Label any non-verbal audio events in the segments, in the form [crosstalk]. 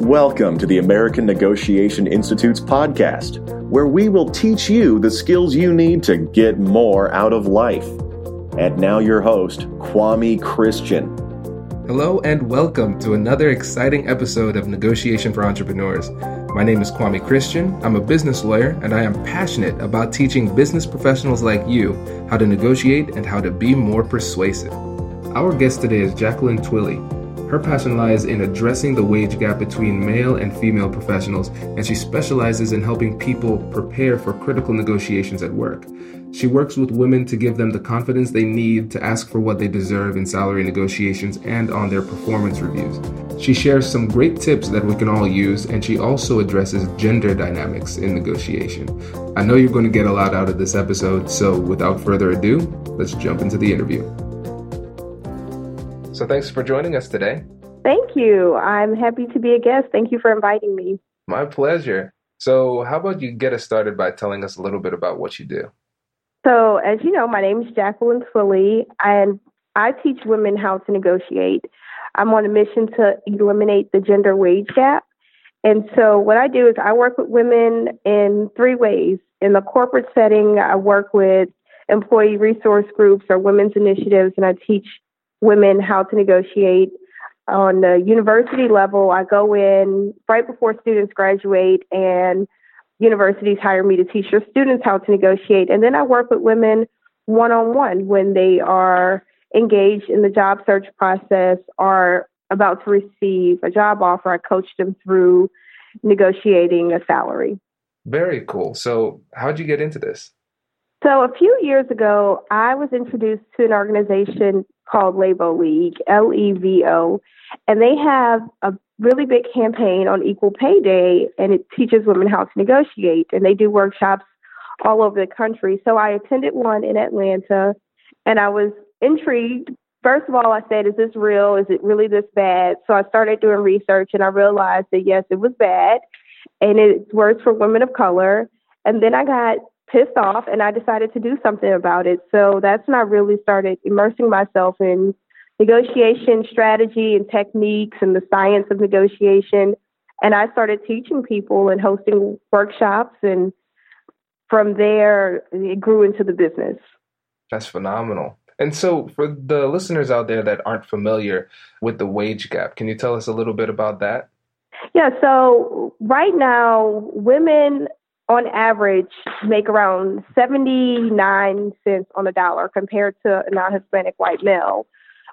Welcome to the American Negotiation Institute's podcast, where we will teach you the skills you need to get more out of life. And now, your host, Kwame Christian. Hello, and welcome to another exciting episode of Negotiation for Entrepreneurs. My name is Kwame Christian. I'm a business lawyer, and I am passionate about teaching business professionals like you how to negotiate and how to be more persuasive. Our guest today is Jacqueline Twillie. Her passion lies in addressing the wage gap between male and female professionals, and she specializes in helping people prepare for critical negotiations at work. She works with women to give them the confidence they need to ask for what they deserve in salary negotiations and on their performance reviews. She shares some great tips that we can all use, and she also addresses gender dynamics in negotiation. I know you're going to get a lot out of this episode, so without further ado, let's jump into the interview. So thanks for joining us today. Thank you. I'm happy to be a guest. Thank you for inviting me. My pleasure. So, how about you get us started by telling us a little bit about what you do? So, as you know, my name is Jacqueline Twillie, and I teach women how to negotiate. I'm on a mission to eliminate the gender wage gap. And so, what I do is I work with women in three ways. In the corporate setting, I work with employee resource groups or women's initiatives, and I teach women how to negotiate. On the university level, I go in right before students graduate, and universities hire me to teach their students how to negotiate. And then I work with women one on one when they are engaged in the job search process or about to receive a job offer. I coach them through negotiating a salary. Very cool. So, how'd you get into this? So, a few years ago, I was introduced to an organization called Levo League, L E V O, and they have a really big campaign on Equal Pay Day, and it teaches women how to negotiate, and they do workshops all over the country. So I attended one in Atlanta, and I was intrigued. First of all, I said, Is this real? Is it really this bad? So I started doing research, and I realized that yes, it was bad, and it's worse for women of color. And then I got pissed off and I decided to do something about it. So that's when I really started immersing myself in negotiation strategy and techniques and the science of negotiation. And I started teaching people and hosting workshops. And from there, it grew into the business. That's phenomenal. And so, for the listeners out there that aren't familiar with the wage gap, can you tell us a little bit about that? Yeah, so right now, women on average make around 79 cents on a dollar compared to a non-Hispanic white male.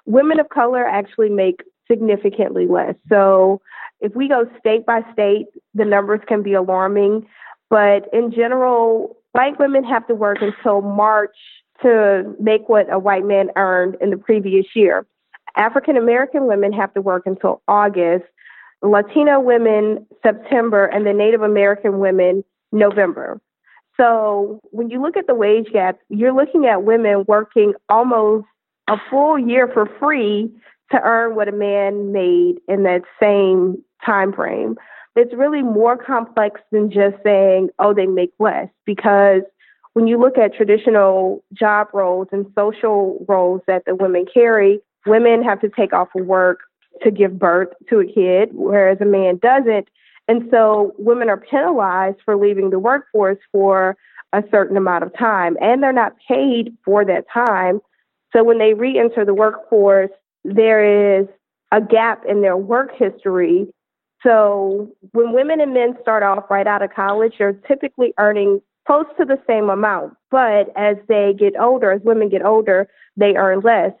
Women of color actually make significantly less. So if we go state by state, the numbers can be alarming. But in general, white women have to work until March to make what a white man earned in the previous year. African American women have to work until August. Latino women, September, and the Native American women, November. So when you look at the wage gap, you're looking at women working almost a full year for free to earn what a man made in that same time frame. It's really more complex than just saying, oh, they make less, because when you look at traditional job roles and social roles that the women carry, women have to take off of work to give birth to a kid, whereas a man doesn't. And so women are penalized for leaving the workforce for a certain amount of time, and they're not paid for that time. So when they re enter the workforce, there is a gap in their work history. So when women and men start off right out of college, they're typically earning close to the same amount. But as they get older, as women get older, they earn less.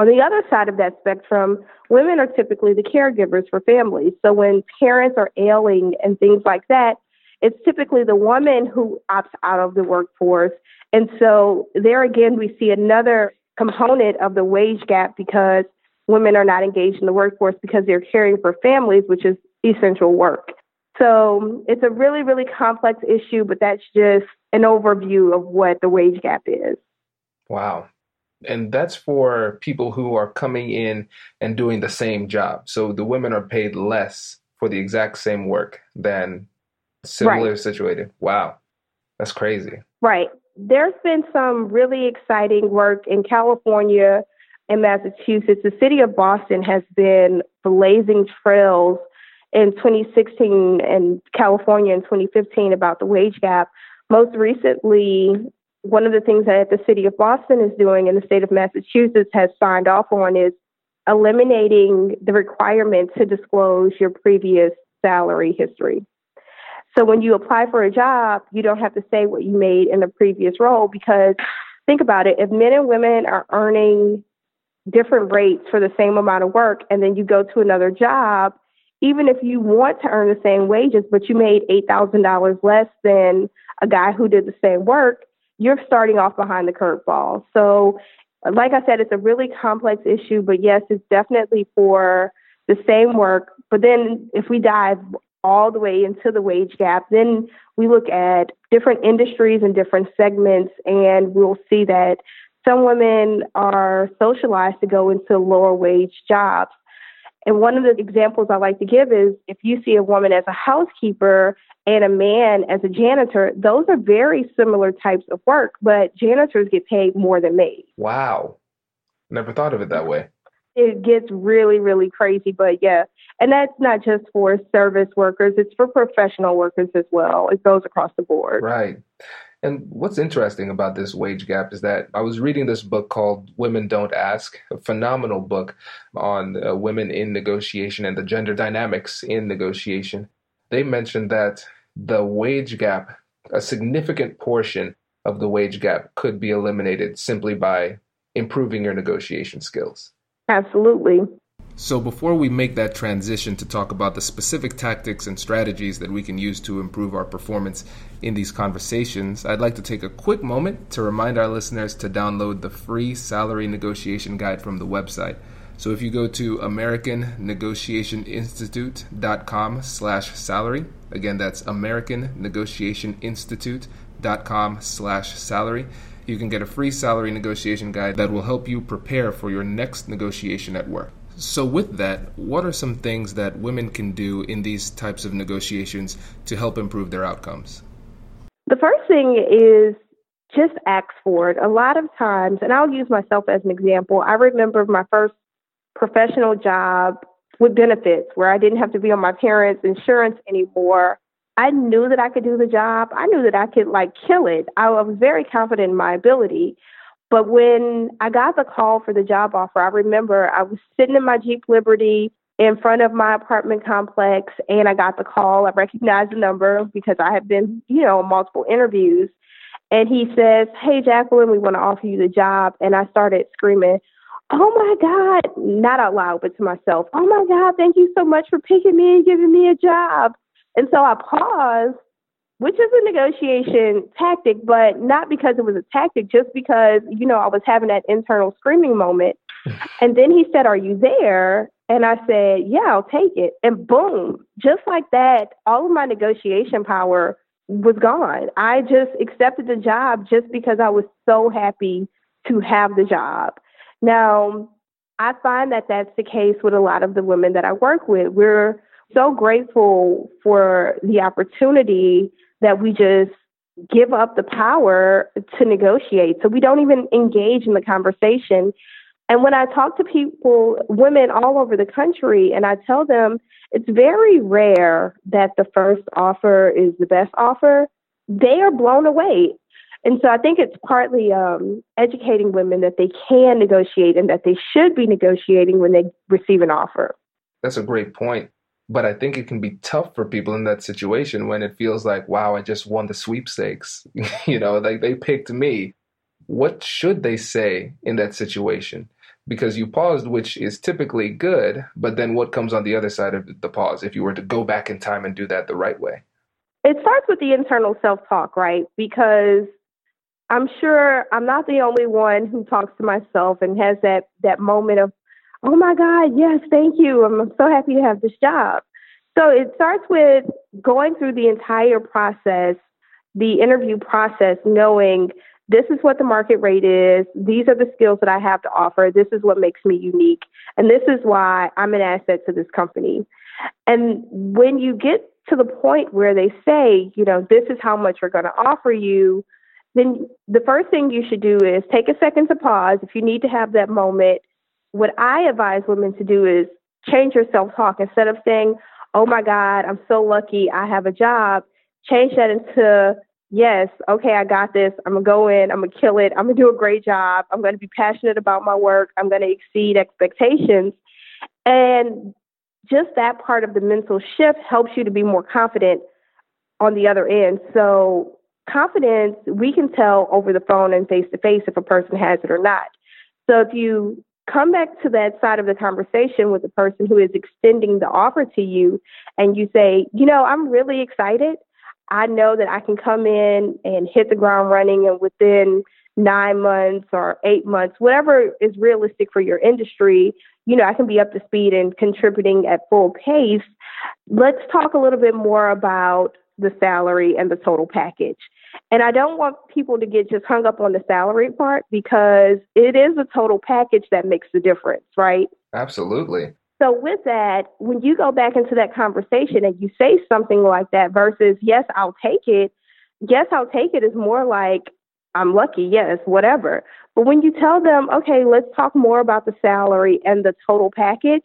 On the other side of that spectrum, women are typically the caregivers for families. So when parents are ailing and things like that, it's typically the woman who opts out of the workforce. And so there again, we see another component of the wage gap because women are not engaged in the workforce because they're caring for families, which is essential work. So it's a really, really complex issue, but that's just an overview of what the wage gap is. Wow and that's for people who are coming in and doing the same job. So the women are paid less for the exact same work than similar right. situated. Wow. That's crazy. Right. There's been some really exciting work in California and Massachusetts. The city of Boston has been blazing trails in 2016 and California in 2015 about the wage gap. Most recently, one of the things that the city of Boston is doing and the state of Massachusetts has signed off on is eliminating the requirement to disclose your previous salary history. So when you apply for a job, you don't have to say what you made in the previous role because think about it if men and women are earning different rates for the same amount of work and then you go to another job, even if you want to earn the same wages, but you made $8,000 less than a guy who did the same work, you're starting off behind the curveball. So, like I said, it's a really complex issue, but yes, it's definitely for the same work. But then if we dive all the way into the wage gap, then we look at different industries and different segments, and we'll see that some women are socialized to go into lower wage jobs. And one of the examples I like to give is if you see a woman as a housekeeper and a man as a janitor, those are very similar types of work, but janitors get paid more than maids. Wow. Never thought of it that way. It gets really, really crazy, but yeah. And that's not just for service workers, it's for professional workers as well. It goes across the board. Right. And what's interesting about this wage gap is that I was reading this book called Women Don't Ask, a phenomenal book on uh, women in negotiation and the gender dynamics in negotiation. They mentioned that the wage gap, a significant portion of the wage gap, could be eliminated simply by improving your negotiation skills. Absolutely. So, before we make that transition to talk about the specific tactics and strategies that we can use to improve our performance in these conversations, I'd like to take a quick moment to remind our listeners to download the free salary negotiation guide from the website. So, if you go to AmericanNegotiationInstitute.com slash salary, again, that's AmericanNegotiationInstitute.com slash salary, you can get a free salary negotiation guide that will help you prepare for your next negotiation at work. So, with that, what are some things that women can do in these types of negotiations to help improve their outcomes? The first thing is just ask for it. A lot of times, and I'll use myself as an example, I remember my first professional job with benefits where I didn't have to be on my parents' insurance anymore. I knew that I could do the job. I knew that I could like kill it. I was very confident in my ability. But when I got the call for the job offer, I remember I was sitting in my Jeep Liberty in front of my apartment complex and I got the call. I recognized the number because I had been, you know, multiple interviews. And he says, Hey, Jacqueline, we want to offer you the job. And I started screaming, Oh my God, not out loud, but to myself, Oh my God, thank you so much for picking me and giving me a job. And so I paused which is a negotiation tactic, but not because it was a tactic, just because, you know, I was having that internal screaming moment. [laughs] and then he said, Are you there? And I said, Yeah, I'll take it. And boom, just like that, all of my negotiation power was gone. I just accepted the job just because I was so happy to have the job. Now, I find that that's the case with a lot of the women that I work with. We're so grateful for the opportunity that we just give up the power to negotiate. So we don't even engage in the conversation. And when I talk to people, women all over the country, and I tell them it's very rare that the first offer is the best offer, they are blown away. And so I think it's partly um, educating women that they can negotiate and that they should be negotiating when they receive an offer. That's a great point. But I think it can be tough for people in that situation when it feels like, wow, I just won the sweepstakes. [laughs] you know, like they picked me. What should they say in that situation? Because you paused, which is typically good, but then what comes on the other side of the pause if you were to go back in time and do that the right way? It starts with the internal self talk, right? Because I'm sure I'm not the only one who talks to myself and has that that moment of oh my God, yes, thank you. I'm so happy to have this job. So it starts with going through the entire process, the interview process, knowing this is what the market rate is. These are the skills that I have to offer. This is what makes me unique. And this is why I'm an asset to this company. And when you get to the point where they say, you know, this is how much we're going to offer you, then the first thing you should do is take a second to pause. If you need to have that moment, what I advise women to do is change your self talk instead of saying, oh my God, I'm so lucky I have a job, change that into, yes, okay, I got this. I'm going to go in, I'm going to kill it, I'm going to do a great job, I'm going to be passionate about my work, I'm going to exceed expectations. And just that part of the mental shift helps you to be more confident on the other end. So, confidence, we can tell over the phone and face to face if a person has it or not. So, if you come back to that side of the conversation with the person who is extending the offer to you and you say, you know, I'm really excited. I know that I can come in and hit the ground running and within nine months or eight months, whatever is realistic for your industry, you know, I can be up to speed and contributing at full pace. Let's talk a little bit more about the salary and the total package. And I don't want people to get just hung up on the salary part because it is a total package that makes the difference, right? Absolutely. So, with that, when you go back into that conversation and you say something like that versus, yes, I'll take it, yes, I'll take it is more like, I'm lucky, yes, whatever. But when you tell them, okay, let's talk more about the salary and the total package,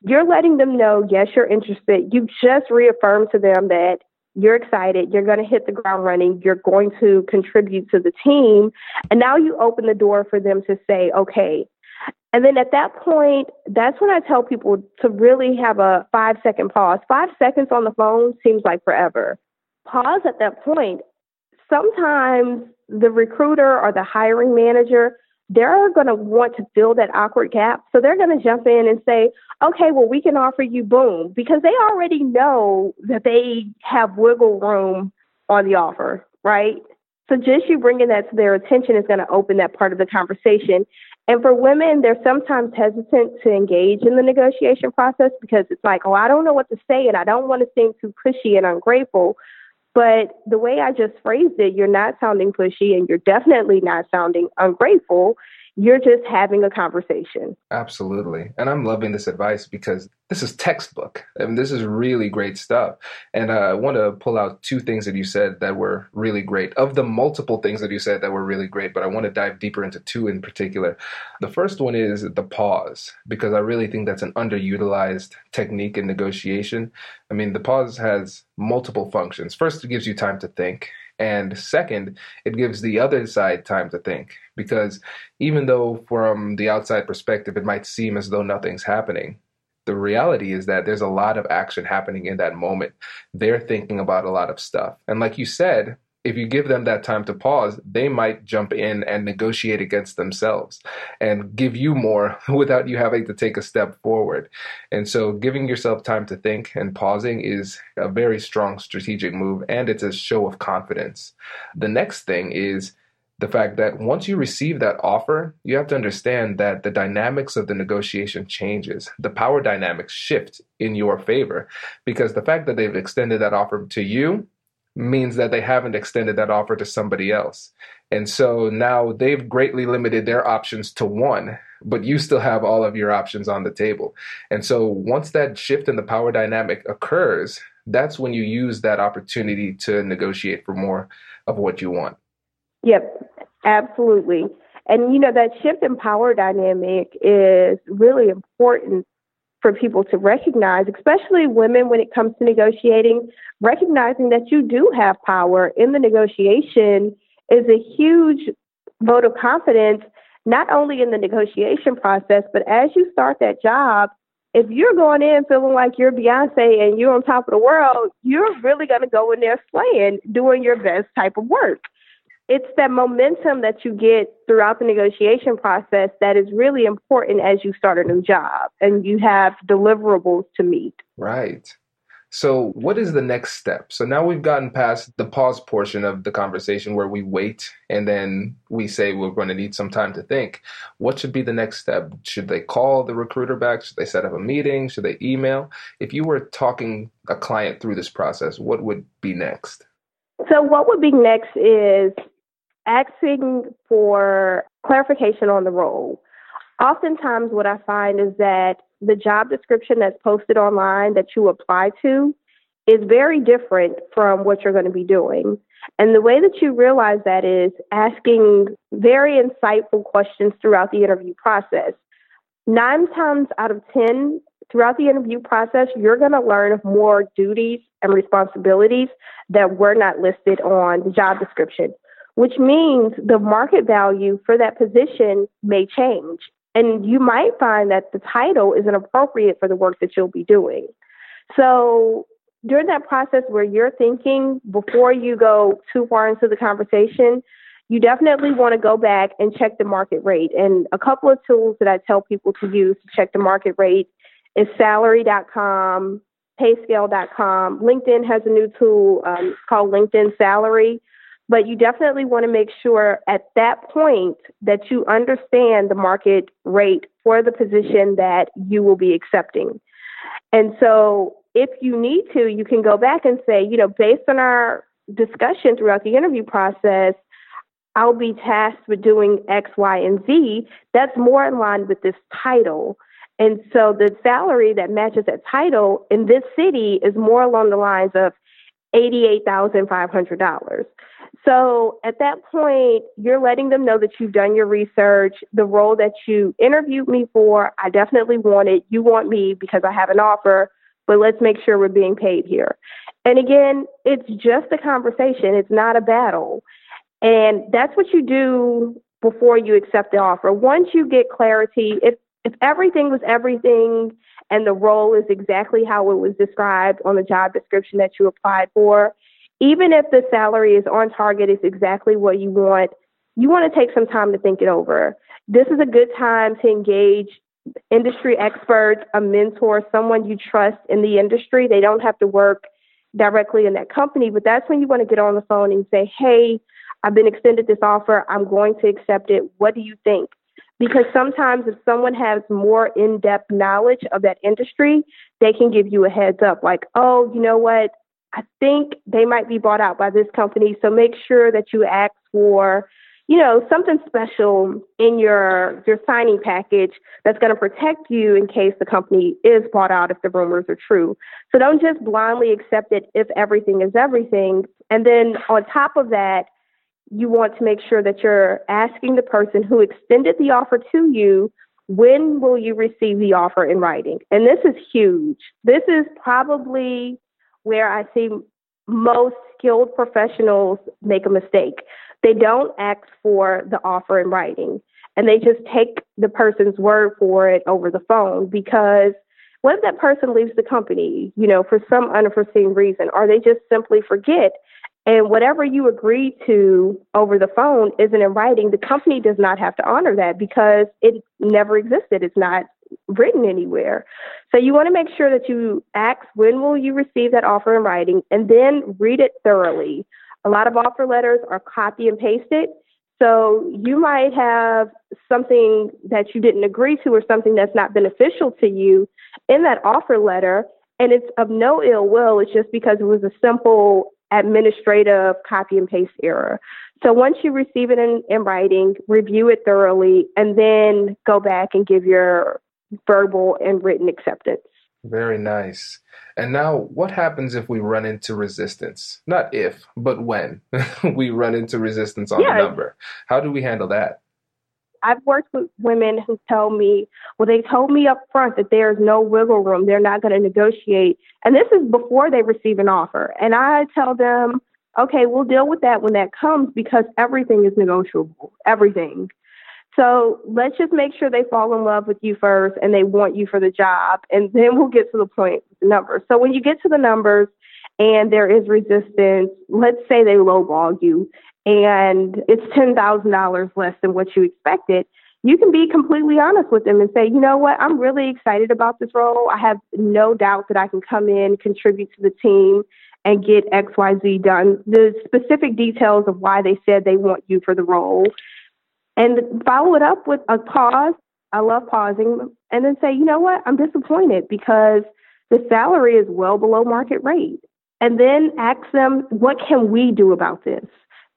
you're letting them know, yes, you're interested. You just reaffirmed to them that you're excited, you're going to hit the ground running, you're going to contribute to the team. And now you open the door for them to say, okay. And then at that point, that's when I tell people to really have a five second pause. Five seconds on the phone seems like forever. Pause at that point. Sometimes the recruiter or the hiring manager they're going to want to fill that awkward gap. So they're going to jump in and say, okay, well, we can offer you boom, because they already know that they have wiggle room on the offer, right? So just you bringing that to their attention is going to open that part of the conversation. And for women, they're sometimes hesitant to engage in the negotiation process because it's like, oh, I don't know what to say and I don't want to seem too pushy and ungrateful. But the way I just phrased it, you're not sounding pushy and you're definitely not sounding ungrateful. You're just having a conversation. Absolutely. And I'm loving this advice because this is textbook. I mean, this is really great stuff. And uh, I want to pull out two things that you said that were really great. Of the multiple things that you said that were really great, but I want to dive deeper into two in particular. The first one is the pause, because I really think that's an underutilized technique in negotiation. I mean, the pause has multiple functions. First, it gives you time to think. And second, it gives the other side time to think because even though from the outside perspective it might seem as though nothing's happening, the reality is that there's a lot of action happening in that moment. They're thinking about a lot of stuff. And like you said, if you give them that time to pause, they might jump in and negotiate against themselves and give you more [laughs] without you having to take a step forward. And so, giving yourself time to think and pausing is a very strong strategic move, and it's a show of confidence. The next thing is the fact that once you receive that offer, you have to understand that the dynamics of the negotiation changes. The power dynamics shift in your favor because the fact that they've extended that offer to you means that they haven't extended that offer to somebody else. And so now they've greatly limited their options to one, but you still have all of your options on the table. And so once that shift in the power dynamic occurs, that's when you use that opportunity to negotiate for more of what you want. Yep, absolutely. And you know, that shift in power dynamic is really important for people to recognize, especially women when it comes to negotiating, recognizing that you do have power in the negotiation is a huge vote of confidence, not only in the negotiation process, but as you start that job, if you're going in feeling like you're Beyonce and you're on top of the world, you're really going to go in there slaying, doing your best type of work it's that momentum that you get throughout the negotiation process that is really important as you start a new job and you have deliverables to meet. Right. So, what is the next step? So, now we've gotten past the pause portion of the conversation where we wait and then we say we're going to need some time to think. What should be the next step? Should they call the recruiter back? Should they set up a meeting? Should they email? If you were talking a client through this process, what would be next? So, what would be next is asking for clarification on the role. Oftentimes, what I find is that the job description that's posted online that you apply to is very different from what you're going to be doing. And the way that you realize that is asking very insightful questions throughout the interview process. Nine times out of 10, throughout the interview process, you're going to learn more duties and responsibilities that were not listed on the job description, which means the market value for that position may change. And you might find that the title isn't appropriate for the work that you'll be doing. So during that process where you're thinking before you go too far into the conversation, you definitely want to go back and check the market rate. And a couple of tools that I tell people to use to check the market rate is salary.com, payscale.com. LinkedIn has a new tool um, called LinkedIn Salary. But you definitely want to make sure at that point that you understand the market rate for the position that you will be accepting. And so if you need to, you can go back and say, you know, based on our discussion throughout the interview process, I'll be tasked with doing X, Y, and Z. That's more in line with this title. And so the salary that matches that title in this city is more along the lines of $88,500. So at that point, you're letting them know that you've done your research. The role that you interviewed me for, I definitely want it. You want me because I have an offer, but let's make sure we're being paid here. And again, it's just a conversation, it's not a battle. And that's what you do before you accept the offer. Once you get clarity, if if everything was everything and the role is exactly how it was described on the job description that you applied for, even if the salary is on target, it's exactly what you want, you want to take some time to think it over. This is a good time to engage industry experts, a mentor, someone you trust in the industry. They don't have to work directly in that company, but that's when you want to get on the phone and say, hey, I've been extended this offer. I'm going to accept it. What do you think? Because sometimes if someone has more in depth knowledge of that industry, they can give you a heads up like, oh, you know what? I think they might be bought out by this company. So make sure that you ask for, you know, something special in your your signing package that's going to protect you in case the company is bought out if the rumors are true. So don't just blindly accept it if everything is everything. And then on top of that, you want to make sure that you're asking the person who extended the offer to you, when will you receive the offer in writing? And this is huge. This is probably where I see most skilled professionals make a mistake. They don't ask for the offer in writing and they just take the person's word for it over the phone because what if that person leaves the company, you know, for some unforeseen reason, or they just simply forget and whatever you agree to over the phone isn't in writing, the company does not have to honor that because it never existed. It's not written anywhere. So you want to make sure that you ask when will you receive that offer in writing and then read it thoroughly. A lot of offer letters are copy and pasted. So you might have something that you didn't agree to or something that's not beneficial to you in that offer letter. And it's of no ill will. It's just because it was a simple administrative copy and paste error. So once you receive it in, in writing, review it thoroughly, and then go back and give your verbal and written acceptance. Very nice. And now, what happens if we run into resistance? Not if, but when [laughs] we run into resistance on yeah. the number. How do we handle that? I've worked with women who tell me, well, they told me up front that there's no wiggle room. They're not going to negotiate. And this is before they receive an offer. And I tell them, okay, we'll deal with that when that comes because everything is negotiable, everything. So let's just make sure they fall in love with you first and they want you for the job. And then we'll get to the point with the numbers. So when you get to the numbers and there is resistance, let's say they lowball you and it's $10,000 less than what you expected, you can be completely honest with them and say, you know what, I'm really excited about this role. I have no doubt that I can come in, contribute to the team, and get XYZ done. The specific details of why they said they want you for the role. And follow it up with a pause. I love pausing. And then say, you know what, I'm disappointed because the salary is well below market rate. And then ask them, what can we do about this?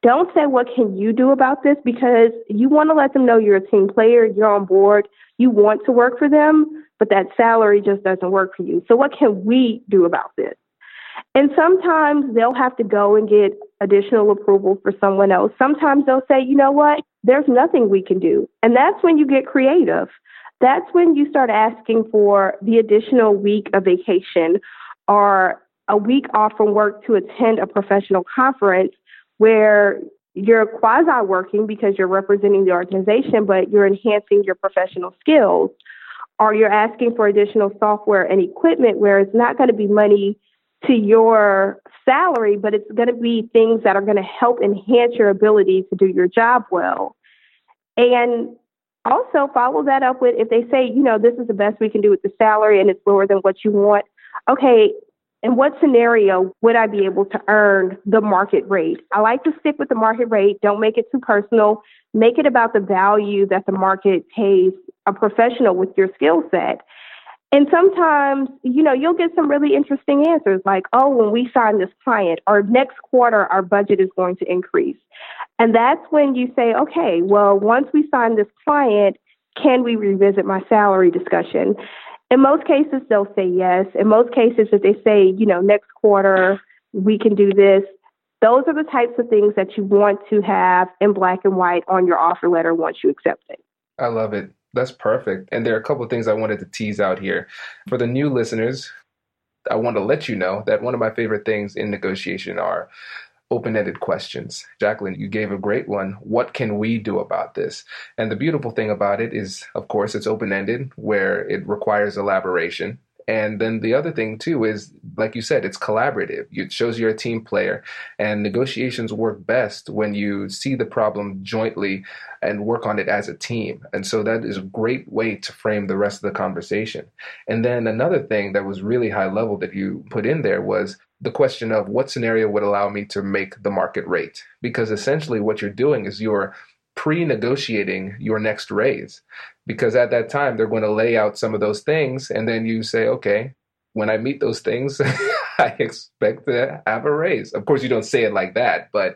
Don't say, What can you do about this? because you want to let them know you're a team player, you're on board, you want to work for them, but that salary just doesn't work for you. So, what can we do about this? And sometimes they'll have to go and get additional approval for someone else. Sometimes they'll say, you know what, there's nothing we can do. And that's when you get creative. that's when you start asking for the additional week of vacation or a week off from work to attend a professional conference where you're quasi working because you're representing the organization, but you're enhancing your professional skills. Or you're asking for additional software and equipment where it's not going to be money to your salary, but it's going to be things that are going to help enhance your ability to do your job well. And also follow that up with if they say, you know, this is the best we can do with the salary and it's lower than what you want. Okay, in what scenario would I be able to earn the market rate? I like to stick with the market rate. Don't make it too personal. Make it about the value that the market pays a professional with your skill set. And sometimes, you know, you'll get some really interesting answers like, oh, when we sign this client, our next quarter, our budget is going to increase. And that's when you say, okay, well, once we sign this client, can we revisit my salary discussion? In most cases, they'll say yes. In most cases, if they say, you know, next quarter, we can do this, those are the types of things that you want to have in black and white on your offer letter once you accept it. I love it. That's perfect. And there are a couple of things I wanted to tease out here. For the new listeners, I want to let you know that one of my favorite things in negotiation are open ended questions. Jacqueline, you gave a great one. What can we do about this? And the beautiful thing about it is, of course, it's open ended, where it requires elaboration. And then the other thing too is, like you said, it's collaborative. It shows you're a team player, and negotiations work best when you see the problem jointly and work on it as a team. And so that is a great way to frame the rest of the conversation. And then another thing that was really high level that you put in there was the question of what scenario would allow me to make the market rate. Because essentially, what you're doing is you're pre negotiating your next raise. Because at that time, they're going to lay out some of those things. And then you say, okay, when I meet those things, [laughs] I expect to have a raise. Of course, you don't say it like that, but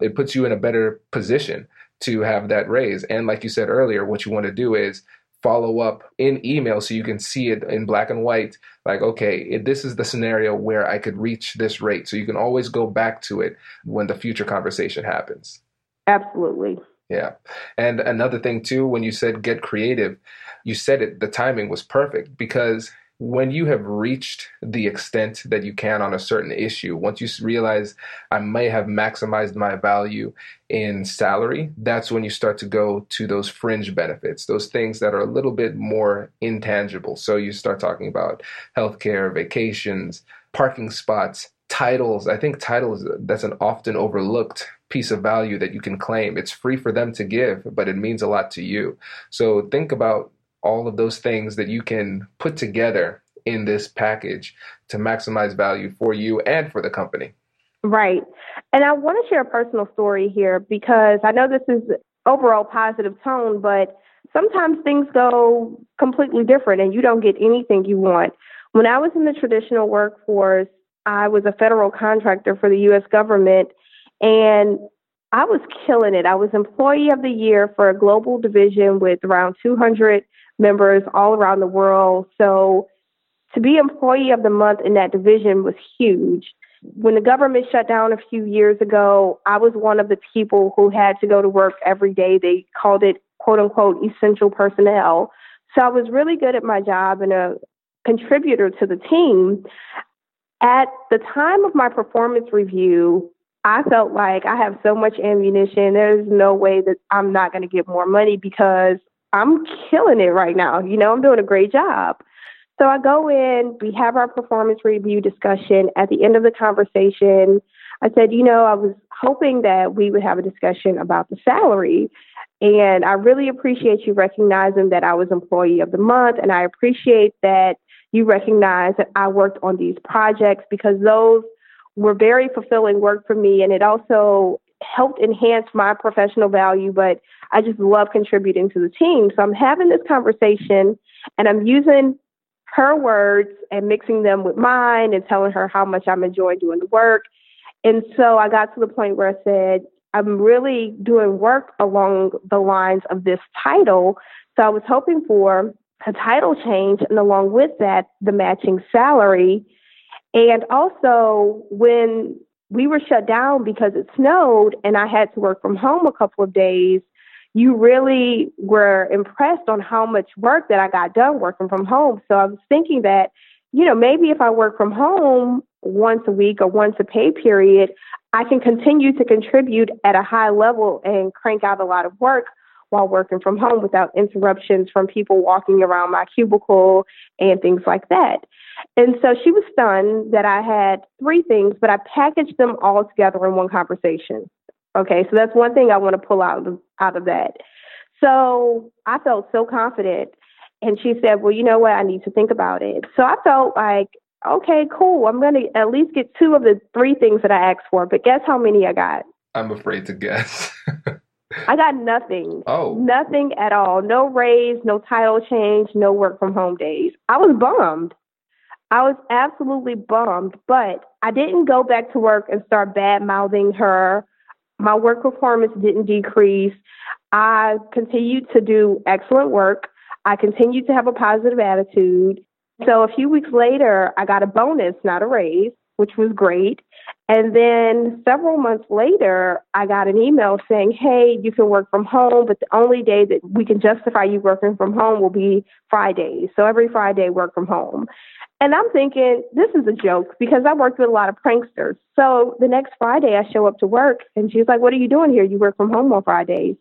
it puts you in a better position to have that raise. And like you said earlier, what you want to do is follow up in email so you can see it in black and white like okay this is the scenario where i could reach this rate. So you can always go back to it when the future conversation happens. Absolutely. Yeah. And another thing too when you said get creative you said it the timing was perfect because when you have reached the extent that you can on a certain issue, once you realize I may have maximized my value in salary, that's when you start to go to those fringe benefits, those things that are a little bit more intangible. So you start talking about healthcare, vacations, parking spots, titles. I think titles, uh, that's an often overlooked piece of value that you can claim. It's free for them to give, but it means a lot to you. So think about all of those things that you can put together in this package to maximize value for you and for the company. Right. And I want to share a personal story here because I know this is overall positive tone, but sometimes things go completely different and you don't get anything you want. When I was in the traditional workforce, I was a federal contractor for the US government and I was killing it. I was employee of the year for a global division with around 200 members all around the world. So to be employee of the month in that division was huge. When the government shut down a few years ago, I was one of the people who had to go to work every day. They called it quote unquote essential personnel. So I was really good at my job and a contributor to the team. At the time of my performance review, I felt like I have so much ammunition. There's no way that I'm not going to get more money because I'm killing it right now. You know, I'm doing a great job. So I go in, we have our performance review discussion. At the end of the conversation, I said, you know, I was hoping that we would have a discussion about the salary. And I really appreciate you recognizing that I was employee of the month. And I appreciate that you recognize that I worked on these projects because those were very fulfilling work for me. And it also helped enhance my professional value, but I just love contributing to the team. So I'm having this conversation and I'm using her words and mixing them with mine and telling her how much I'm enjoying doing the work. And so I got to the point where I said, I'm really doing work along the lines of this title. So I was hoping for a title change and along with that, the matching salary. And also, when we were shut down because it snowed and I had to work from home a couple of days, you really were impressed on how much work that I got done working from home. So I was thinking that, you know, maybe if I work from home once a week or once a pay period, I can continue to contribute at a high level and crank out a lot of work while working from home without interruptions from people walking around my cubicle and things like that. And so she was stunned that I had three things, but I packaged them all together in one conversation. Okay, so that's one thing I want to pull out of, out of that. So I felt so confident. And she said, Well, you know what? I need to think about it. So I felt like, okay, cool. I'm going to at least get two of the three things that I asked for. But guess how many I got? I'm afraid to guess. [laughs] I got nothing. Oh. Nothing at all. No raise, no title change, no work from home days. I was bummed. I was absolutely bummed, but I didn't go back to work and start bad mouthing her my work performance didn't decrease. I continued to do excellent work. I continued to have a positive attitude. So a few weeks later, I got a bonus, not a raise, which was great. And then several months later, I got an email saying, hey, you can work from home, but the only day that we can justify you working from home will be Fridays. So every Friday, work from home. And I'm thinking, this is a joke because I worked with a lot of pranksters. So the next Friday, I show up to work and she's like, What are you doing here? You work from home on Fridays.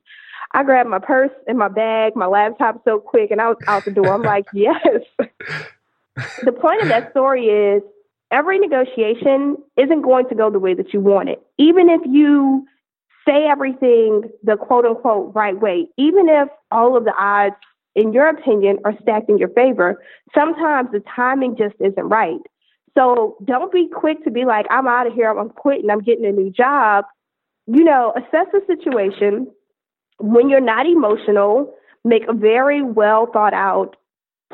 I grabbed my purse and my bag, my laptop so quick, and I was out the door. I'm like, [laughs] Yes. [laughs] the point of that story is every negotiation isn't going to go the way that you want it. Even if you say everything the quote unquote right way, even if all of the odds in your opinion, are stacked in your favor, sometimes the timing just isn't right. So don't be quick to be like, I'm out of here, I'm quitting, I'm getting a new job. You know, assess the situation. When you're not emotional, make a very well thought out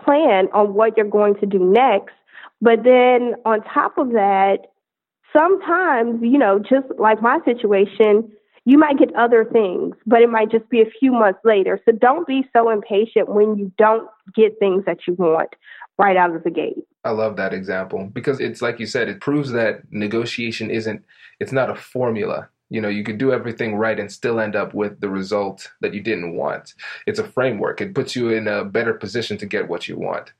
plan on what you're going to do next. But then on top of that, sometimes, you know, just like my situation, you might get other things, but it might just be a few months later. So don't be so impatient when you don't get things that you want right out of the gate. I love that example because it's like you said, it proves that negotiation isn't, it's not a formula. You know, you could do everything right and still end up with the result that you didn't want. It's a framework. It puts you in a better position to get what you want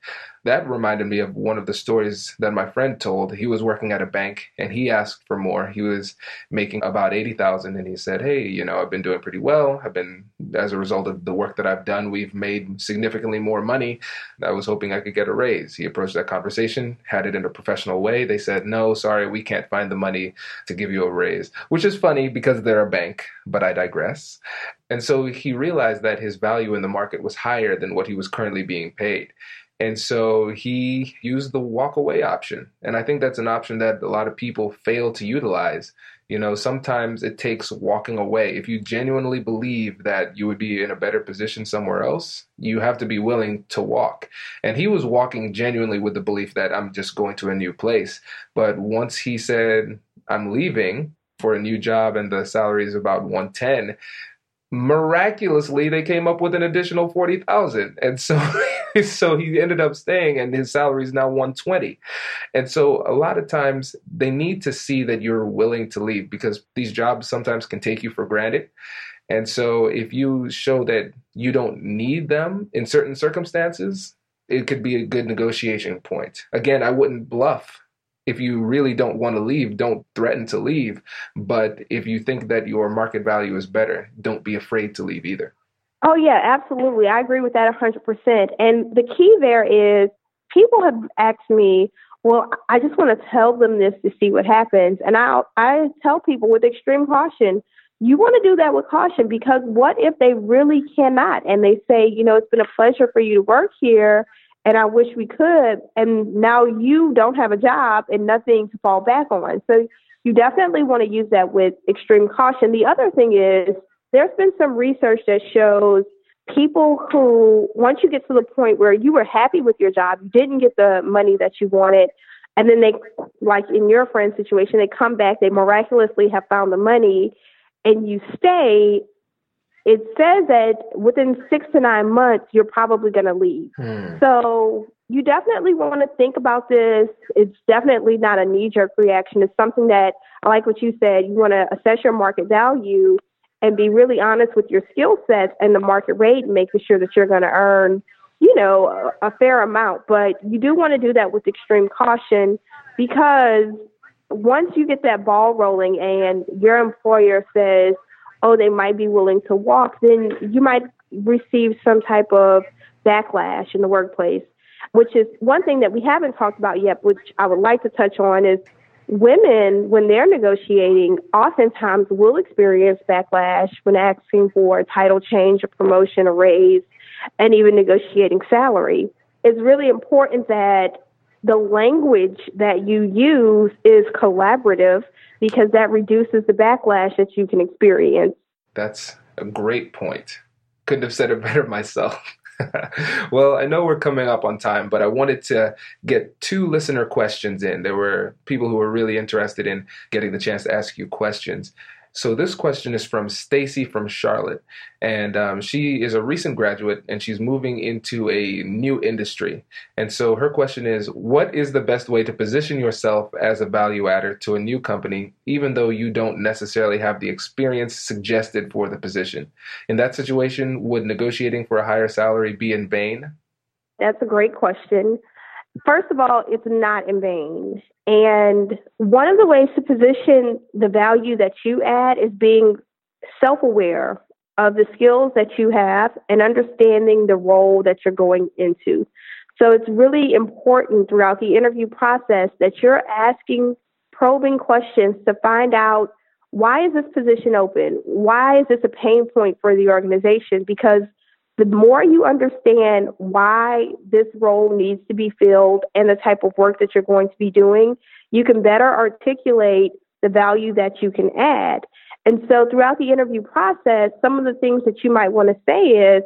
that reminded me of one of the stories that my friend told. He was working at a bank and he asked for more. He was making about 80,000 and he said, "Hey, you know, I've been doing pretty well. I've been as a result of the work that I've done, we've made significantly more money. I was hoping I could get a raise." He approached that conversation, had it in a professional way. They said, "No, sorry, we can't find the money to give you a raise." Which is funny because they're a bank, but I digress. And so he realized that his value in the market was higher than what he was currently being paid. And so he used the walk away option. And I think that's an option that a lot of people fail to utilize. You know, sometimes it takes walking away. If you genuinely believe that you would be in a better position somewhere else, you have to be willing to walk. And he was walking genuinely with the belief that I'm just going to a new place. But once he said, I'm leaving for a new job and the salary is about 110, miraculously they came up with an additional 40,000 and so [laughs] so he ended up staying and his salary is now 120 and so a lot of times they need to see that you're willing to leave because these jobs sometimes can take you for granted. And so if you show that you don't need them in certain circumstances it could be a good negotiation point. Again i wouldn't bluff if you really don't want to leave, don't threaten to leave. But if you think that your market value is better, don't be afraid to leave either. Oh, yeah, absolutely. I agree with that 100%. And the key there is people have asked me, well, I just want to tell them this to see what happens. And I I tell people with extreme caution, you want to do that with caution because what if they really cannot and they say, you know, it's been a pleasure for you to work here and I wish we could. And now you don't have a job and nothing to fall back on. So you definitely want to use that with extreme caution. The other thing is there's been some research that shows people who, once you get to the point where you were happy with your job, you didn't get the money that you wanted, and then they, like in your friend's situation, they come back, they miraculously have found the money, and you stay, it says that within six to nine months, you're probably going to leave. Hmm. So you definitely want to think about this. It's definitely not a knee jerk reaction. It's something that I like what you said. You want to assess your market value and be really honest with your skill sets and the market rate, making sure that you're going to earn, you know, a, a fair amount. But you do want to do that with extreme caution because once you get that ball rolling and your employer says, oh, they might be willing to walk, then you might receive some type of backlash in the workplace, which is one thing that we haven't talked about yet, which I would like to touch on is women, when they're negotiating, oftentimes will experience backlash when asking for a title change, a promotion, a raise, and even negotiating salary. It's really important that the language that you use is collaborative because that reduces the backlash that you can experience. That's a great point. Couldn't have said it [laughs] better myself. [laughs] well, I know we're coming up on time, but I wanted to get two listener questions in. There were people who were really interested in getting the chance to ask you questions. So this question is from Stacy from Charlotte, and um, she is a recent graduate and she's moving into a new industry. And so her question is, what is the best way to position yourself as a value adder to a new company, even though you don't necessarily have the experience suggested for the position? In that situation, would negotiating for a higher salary be in vain? That's a great question. First of all, it's not in vain. And one of the ways to position the value that you add is being self aware of the skills that you have and understanding the role that you're going into. So it's really important throughout the interview process that you're asking probing questions to find out why is this position open? Why is this a pain point for the organization? Because the more you understand why this role needs to be filled and the type of work that you're going to be doing, you can better articulate the value that you can add. And so throughout the interview process, some of the things that you might want to say is,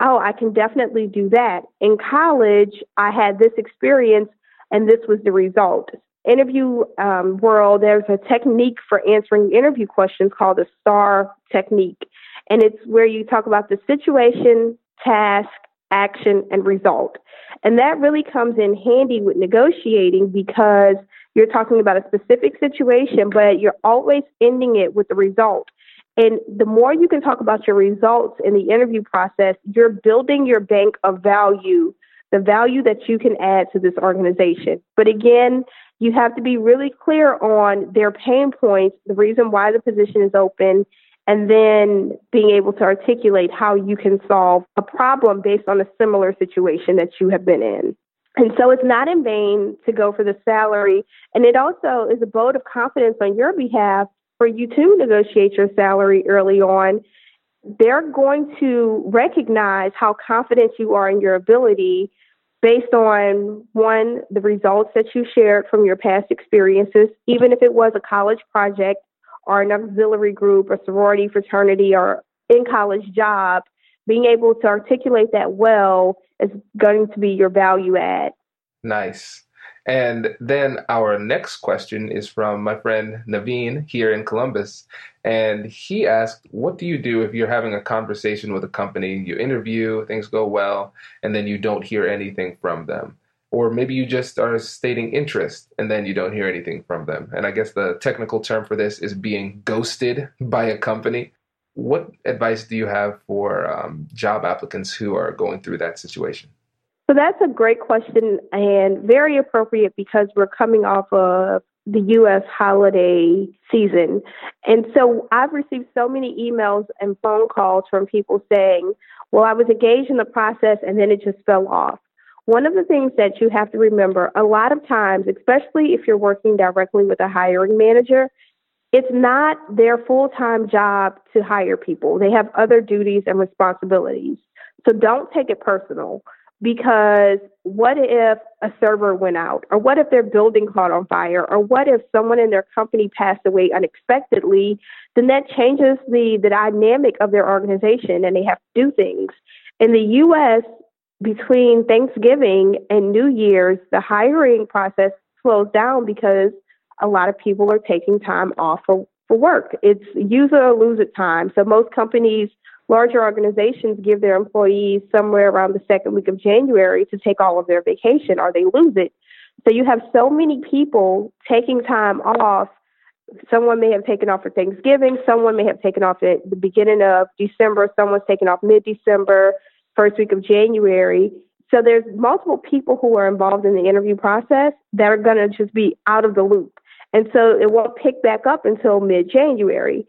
oh, I can definitely do that. In college, I had this experience and this was the result. Interview um, world, there's a technique for answering interview questions called the STAR technique. And it's where you talk about the situation, task, action, and result. And that really comes in handy with negotiating because you're talking about a specific situation, but you're always ending it with the result. And the more you can talk about your results in the interview process, you're building your bank of value, the value that you can add to this organization. But again, you have to be really clear on their pain points, the reason why the position is open, and then being able to articulate how you can solve a problem based on a similar situation that you have been in. And so it's not in vain to go for the salary. And it also is a vote of confidence on your behalf for you to negotiate your salary early on. They're going to recognize how confident you are in your ability based on one, the results that you shared from your past experiences, even if it was a college project or an auxiliary group or sorority, fraternity, or in college job, being able to articulate that well is going to be your value add. Nice. And then our next question is from my friend Naveen here in Columbus. And he asked, What do you do if you're having a conversation with a company? You interview, things go well, and then you don't hear anything from them or maybe you just are stating interest and then you don't hear anything from them. And I guess the technical term for this is being ghosted by a company. What advice do you have for um, job applicants who are going through that situation? So that's a great question and very appropriate because we're coming off of the U.S. holiday season. And so I've received so many emails and phone calls from people saying, well, I was engaged in the process and then it just fell off. One of the things that you have to remember a lot of times, especially if you're working directly with a hiring manager, it's not their full time job to hire people. They have other duties and responsibilities. So don't take it personal because what if a server went out? Or what if their building caught on fire? Or what if someone in their company passed away unexpectedly? Then that changes the, the dynamic of their organization and they have to do things. In the US, between Thanksgiving and New Year's, the hiring process slows down because a lot of people are taking time off for, for work. It's use it or lose it time. So most companies, larger organizations, give their employees somewhere around the second week of January to take all of their vacation or they lose it. So you have so many people taking time off Someone may have taken off for Thanksgiving. Someone may have taken off at the beginning of December. Someone's taken off mid December, first week of January. So there's multiple people who are involved in the interview process that are going to just be out of the loop. And so it won't pick back up until mid January.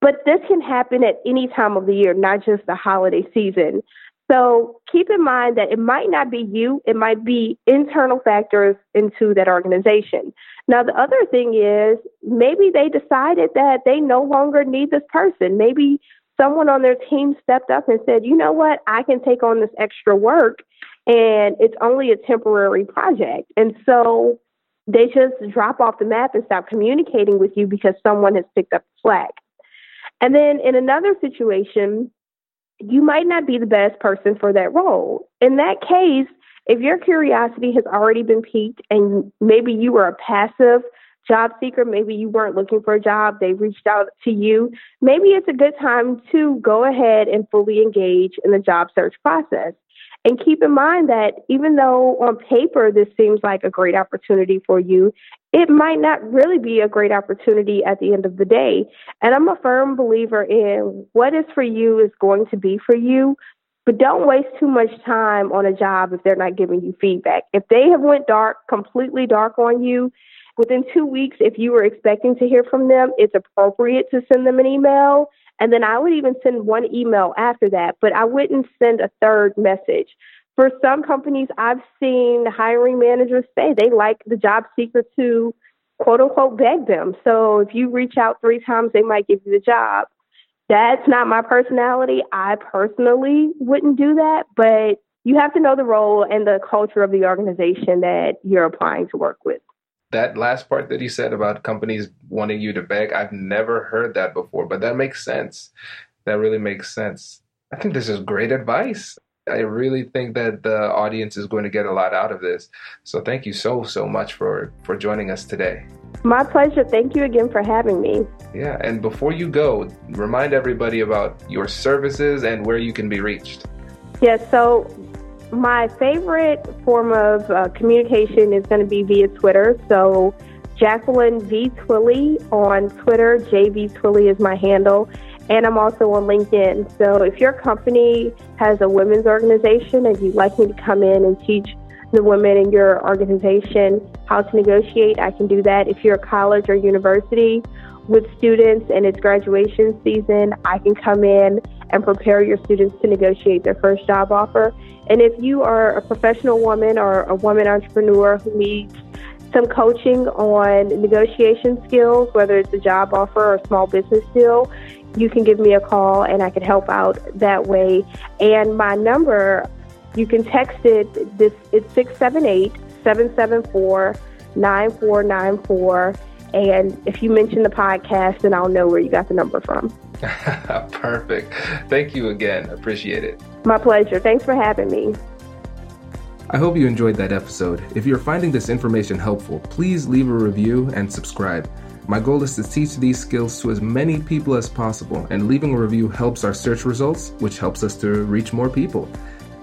But this can happen at any time of the year, not just the holiday season. So keep in mind that it might not be you, it might be internal factors into that organization. Now, the other thing is maybe they decided that they no longer need this person. Maybe someone on their team stepped up and said, you know what, I can take on this extra work and it's only a temporary project. And so they just drop off the map and stop communicating with you because someone has picked up the slack. And then in another situation, you might not be the best person for that role. In that case, if your curiosity has already been piqued and maybe you were a passive job seeker, maybe you weren't looking for a job, they reached out to you, maybe it's a good time to go ahead and fully engage in the job search process. And keep in mind that even though on paper this seems like a great opportunity for you, it might not really be a great opportunity at the end of the day. And I'm a firm believer in what is for you is going to be for you. But don't waste too much time on a job if they're not giving you feedback. If they have went dark, completely dark on you, within two weeks, if you were expecting to hear from them, it's appropriate to send them an email and then I would even send one email after that, but I wouldn't send a third message. For some companies, I've seen hiring managers say they like the job seeker to quote unquote beg them. So if you reach out three times, they might give you the job. That's not my personality. I personally wouldn't do that, but you have to know the role and the culture of the organization that you're applying to work with that last part that you said about companies wanting you to beg, I've never heard that before, but that makes sense. That really makes sense. I think this is great advice. I really think that the audience is going to get a lot out of this. So thank you so so much for for joining us today. My pleasure. Thank you again for having me. Yeah, and before you go, remind everybody about your services and where you can be reached. Yes, yeah, so my favorite form of uh, communication is going to be via Twitter. So, Jacqueline V. Twillie on Twitter. JV Twillie is my handle. And I'm also on LinkedIn. So, if your company has a women's organization and you'd like me to come in and teach the women in your organization how to negotiate, I can do that. If you're a college or university with students and it's graduation season, I can come in and prepare your students to negotiate their first job offer. And if you are a professional woman or a woman entrepreneur who needs some coaching on negotiation skills, whether it's a job offer or a small business deal, you can give me a call and I can help out that way. And my number, you can text it. This it's 678 774 9494. And if you mention the podcast, then I'll know where you got the number from. [laughs] Perfect. Thank you again. Appreciate it. My pleasure. Thanks for having me. I hope you enjoyed that episode. If you're finding this information helpful, please leave a review and subscribe. My goal is to teach these skills to as many people as possible, and leaving a review helps our search results, which helps us to reach more people.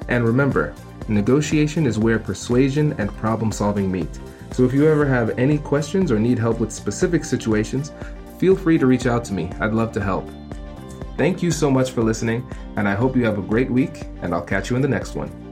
And remember, negotiation is where persuasion and problem solving meet. So if you ever have any questions or need help with specific situations, feel free to reach out to me. I'd love to help. Thank you so much for listening, and I hope you have a great week, and I'll catch you in the next one.